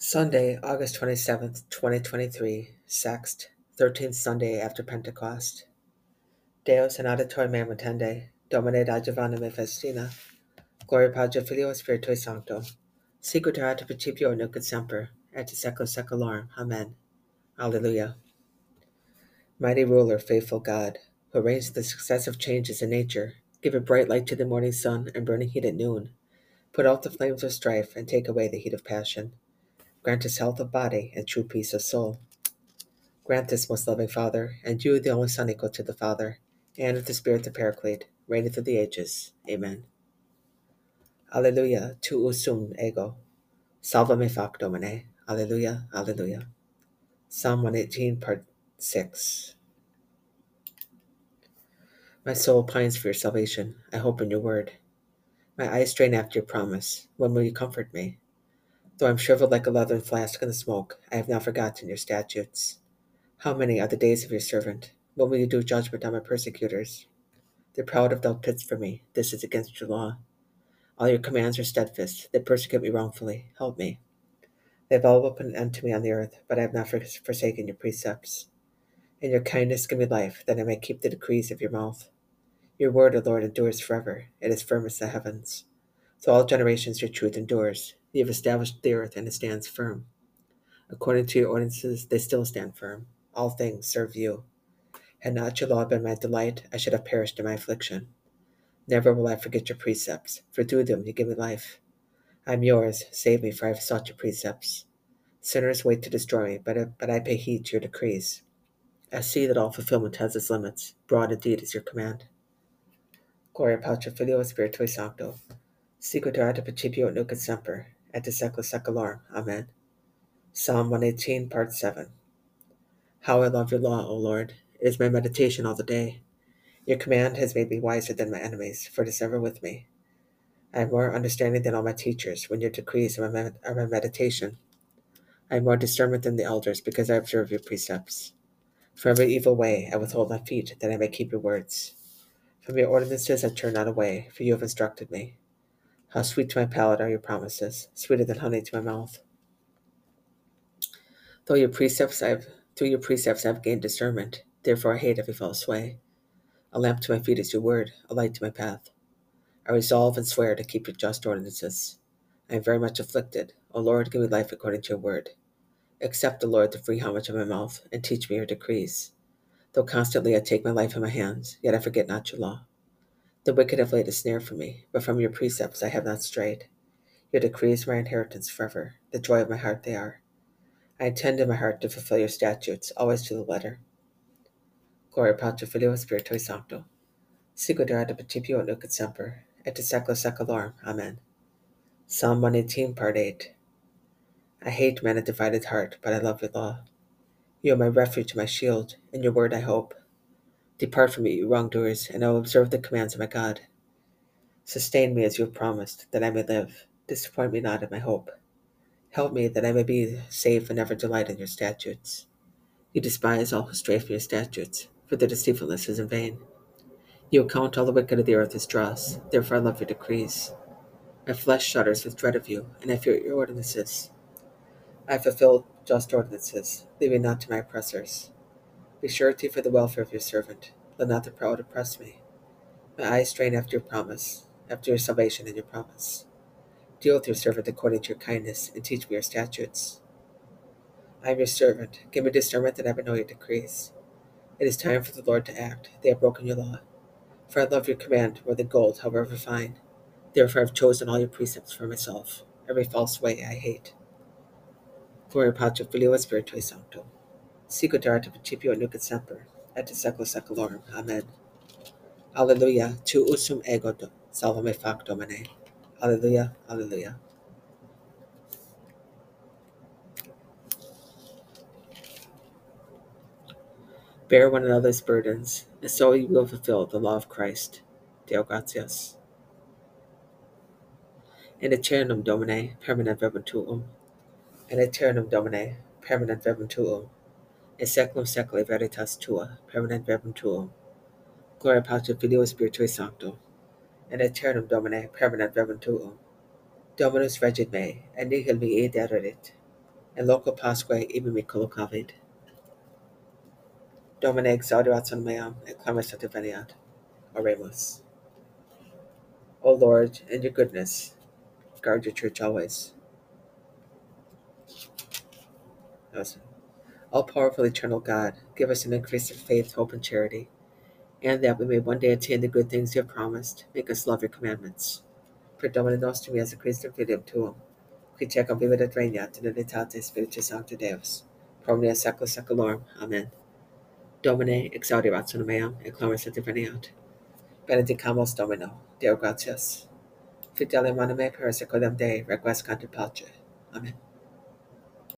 Sunday, August 27th, 2023, Sext, 13th Sunday after Pentecost. Deus in auditore mem attende, Domine adjuvanda me festina, Gloria Patri Filio Spiritui Sancto, Sicut erat principio nunc et semper, et secula seculorum. Amen. Alleluia. Mighty ruler, faithful God, who arranged the successive changes in nature, give a bright light to the morning sun and burning heat at noon, put out the flames of strife and take away the heat of passion Grant us health of body and true peace of soul. Grant this, most loving Father, and you, the only Son, equal to the Father, and with the Spirit the Paraclete, reigning through the ages. Amen. Alleluia, tu usum ego. Salva me fac, Domine. Alleluia, alleluia. Psalm 118, part 6. My soul pines for your salvation. I hope in your word. My eyes strain after your promise. When will you comfort me? Though I'm shriveled like a leathern flask in the smoke, I have not forgotten your statutes. How many are the days of your servant? When will you do judgment on my persecutors? They're proud of dug pits for me. This is against your law. All your commands are steadfast. They persecute me wrongfully. Help me. They have all put an end to me on the earth, but I have not forsaken your precepts. In your kindness give me life, that I may keep the decrees of your mouth. Your word, O Lord, endures forever. It is firm as the heavens. So all generations your truth endures. You have established the earth, and it stands firm. According to your ordinances, they still stand firm. All things serve you. Had not your law been my delight, I should have perished in my affliction. Never will I forget your precepts, for through them you give me life. I am yours, save me, for I have sought your precepts. Sinners wait to destroy me, but but I pay heed to your decrees. I see that all fulfillment has its limits. Broad indeed is your command. Gloria Patri Filio Spiritui Sancto. Sicut erat principio nunc semper et de secula seculorum. Amen. Psalm 118, Part 7. How I love your law, O Lord! It is my meditation all the day. Your command has made me wiser than my enemies, for it is ever with me. I have more understanding than all my teachers, when your decrees are my, are my meditation. I have more discernment than the elders, because I observe your precepts. From every evil way I withhold my feet, that I may keep your words. From your ordinances I turn not away, for you have instructed me. How sweet to my palate are your promises, sweeter than honey to my mouth. Though your precepts I've through your precepts I've gained discernment, therefore I hate every false way. A lamp to my feet is your word, a light to my path. I resolve and swear to keep your just ordinances. I am very much afflicted. O Lord, give me life according to your word. Accept, O Lord, the free homage of my mouth, and teach me your decrees. Though constantly I take my life in my hands, yet I forget not your law. The wicked have laid a snare for me, but from your precepts I have not strayed. Your decrees are my inheritance forever. The joy of my heart they are. I intend in my heart to fulfill your statutes, always to the letter. Gloria Patri Filio Spiritui Sancto. Sicut erat principio nunc et semper, et de secula seculorum. Amen. Psalm 118, Part 8. I hate men of divided heart, but I love your law. You are my refuge, my shield. In your word I hope. Depart from me, you wrongdoers, and I will observe the commands of my God. Sustain me as you have promised, that I may live. Disappoint me not in my hope. Help me that I may be safe and ever delight in your statutes. You despise all who stray from your statutes, for their deceitfulness is in vain. You account all the wicked of the earth as dross, therefore I love your decrees. My flesh shudders with dread of you, and I fear your ordinances. I fulfill just ordinances, leaving not to my oppressors. Be surety for the welfare of your servant. Let not the proud oppress me. My eyes strain after your promise, after your salvation and your promise. Deal with your servant according to your kindness, and teach me your statutes. I am your servant. Give me discernment that I may know your decrees. It is time for the Lord to act. They have broken your law. For I love your command more than gold, however fine. Therefore I have chosen all your precepts for myself. Every false way I hate. Gloria Patri Filio Spiritui Sancto. Erat principio nunc et semper, et secula seculorum. Amen. Alleluia, tu usum ego, salva me fac, Domine. Alleluia, alleluia. Bear one another's burdens, and so you will fulfill the law of Christ. Deo gratias. In aeternum Domine, permanent verbum tuum. In aeternum Domine, permanent verbum tuum in seculum seculi veritas tua, permanent verbum tuum. Gloria Patri Filio Spiritui Sancto, in aeternum Domine, permanent verbum tuum. Dominus regit me, et nihil me id erit. and loco pasque ibi me collocavid. Domine exaudirat son meam, et clamis veniat. Oremus. O Lord, in your goodness, guard your church always. All powerful, eternal God, give us an increase of faith, hope, and charity, and that we may one day attain the good things you have promised. Make us love your commandments. Per Domine nostrum Iesu Christum filium tuum, qui tecum vivit et regnat in unitate Spiritus Sancti Deus, pro omnia secula seculorum. Amen. Domine exaudirat sonum meam, et clamis et veniat. Benedicamus Domino, Deo gratias. Fidelium anime per secundum Dei requiescant in pace. Amen.